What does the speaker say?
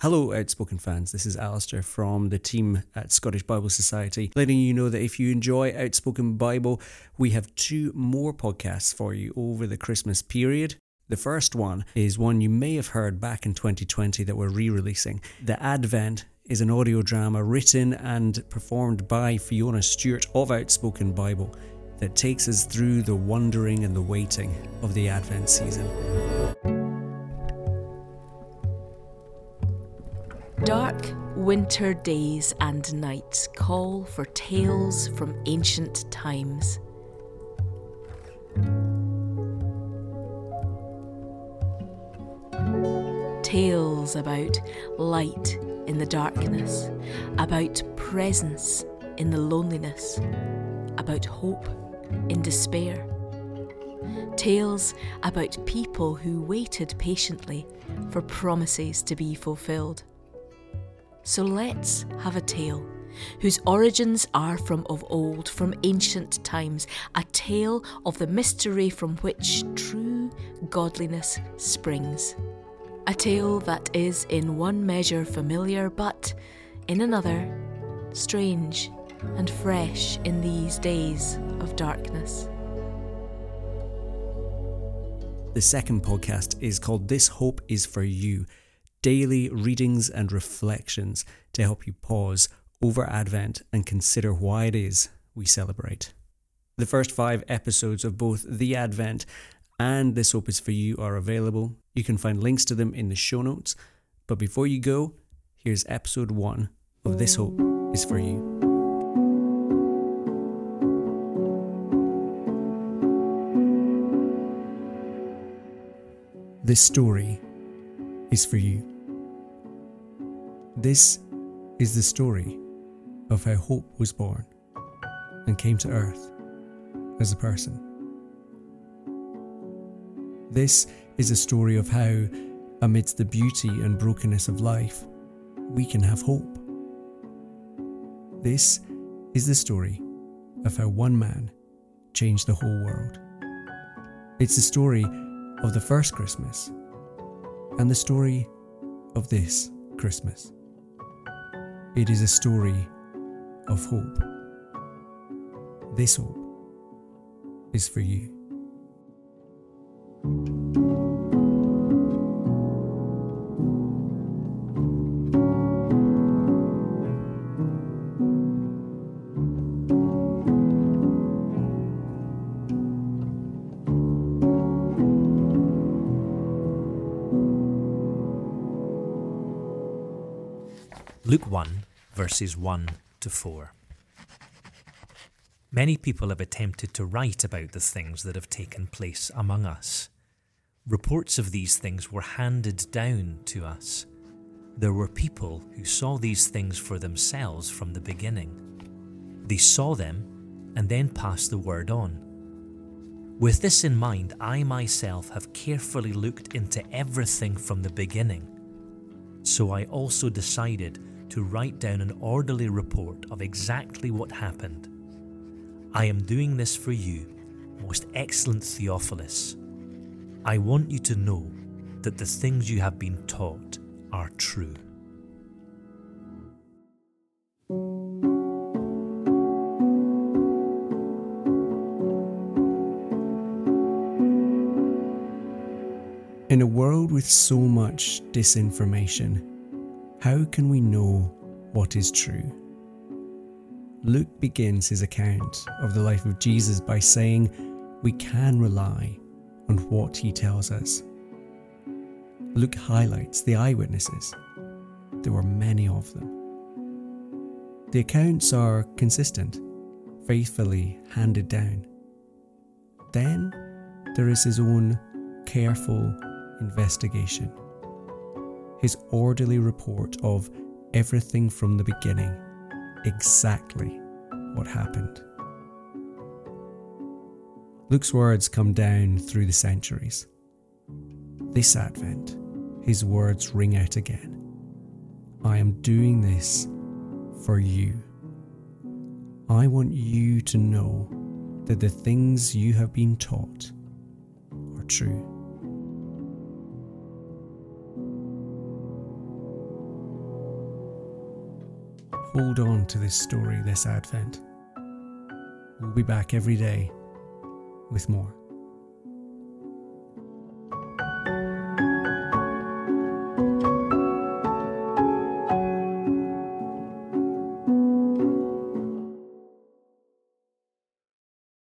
Hello, Outspoken fans. This is Alistair from the team at Scottish Bible Society, letting you know that if you enjoy Outspoken Bible, we have two more podcasts for you over the Christmas period. The first one is one you may have heard back in 2020 that we're re releasing. The Advent is an audio drama written and performed by Fiona Stewart of Outspoken Bible that takes us through the wondering and the waiting of the Advent season. Dark winter days and nights call for tales from ancient times. Tales about light in the darkness, about presence in the loneliness, about hope in despair. Tales about people who waited patiently for promises to be fulfilled. So let's have a tale whose origins are from of old, from ancient times, a tale of the mystery from which true godliness springs. A tale that is in one measure familiar, but in another strange and fresh in these days of darkness. The second podcast is called This Hope is for You daily readings and reflections to help you pause over Advent and consider why it is we celebrate. The first five episodes of both The Advent and This Hope is For You are available. You can find links to them in the show notes. But before you go, here's episode one of This Hope is For You. This story is for you. This is the story of how hope was born and came to earth as a person. This is a story of how, amidst the beauty and brokenness of life, we can have hope. This is the story of how one man changed the whole world. It's the story of the first Christmas and the story of this Christmas. It is a story of hope. This hope is for you. Luke 1, verses 1 to 4. Many people have attempted to write about the things that have taken place among us. Reports of these things were handed down to us. There were people who saw these things for themselves from the beginning. They saw them and then passed the word on. With this in mind, I myself have carefully looked into everything from the beginning. So I also decided to write down an orderly report of exactly what happened. I am doing this for you, most excellent Theophilus. I want you to know that the things you have been taught are true. In a world with so much disinformation, how can we know what is true? Luke begins his account of the life of Jesus by saying we can rely on what he tells us. Luke highlights the eyewitnesses. There were many of them. The accounts are consistent, faithfully handed down. Then there is his own careful investigation his orderly report of everything from the beginning, exactly what happened. Luke's words come down through the centuries. This Advent, his words ring out again. I am doing this for you. I want you to know that the things you have been taught are true. Hold on to this story this Advent. We'll be back every day with more.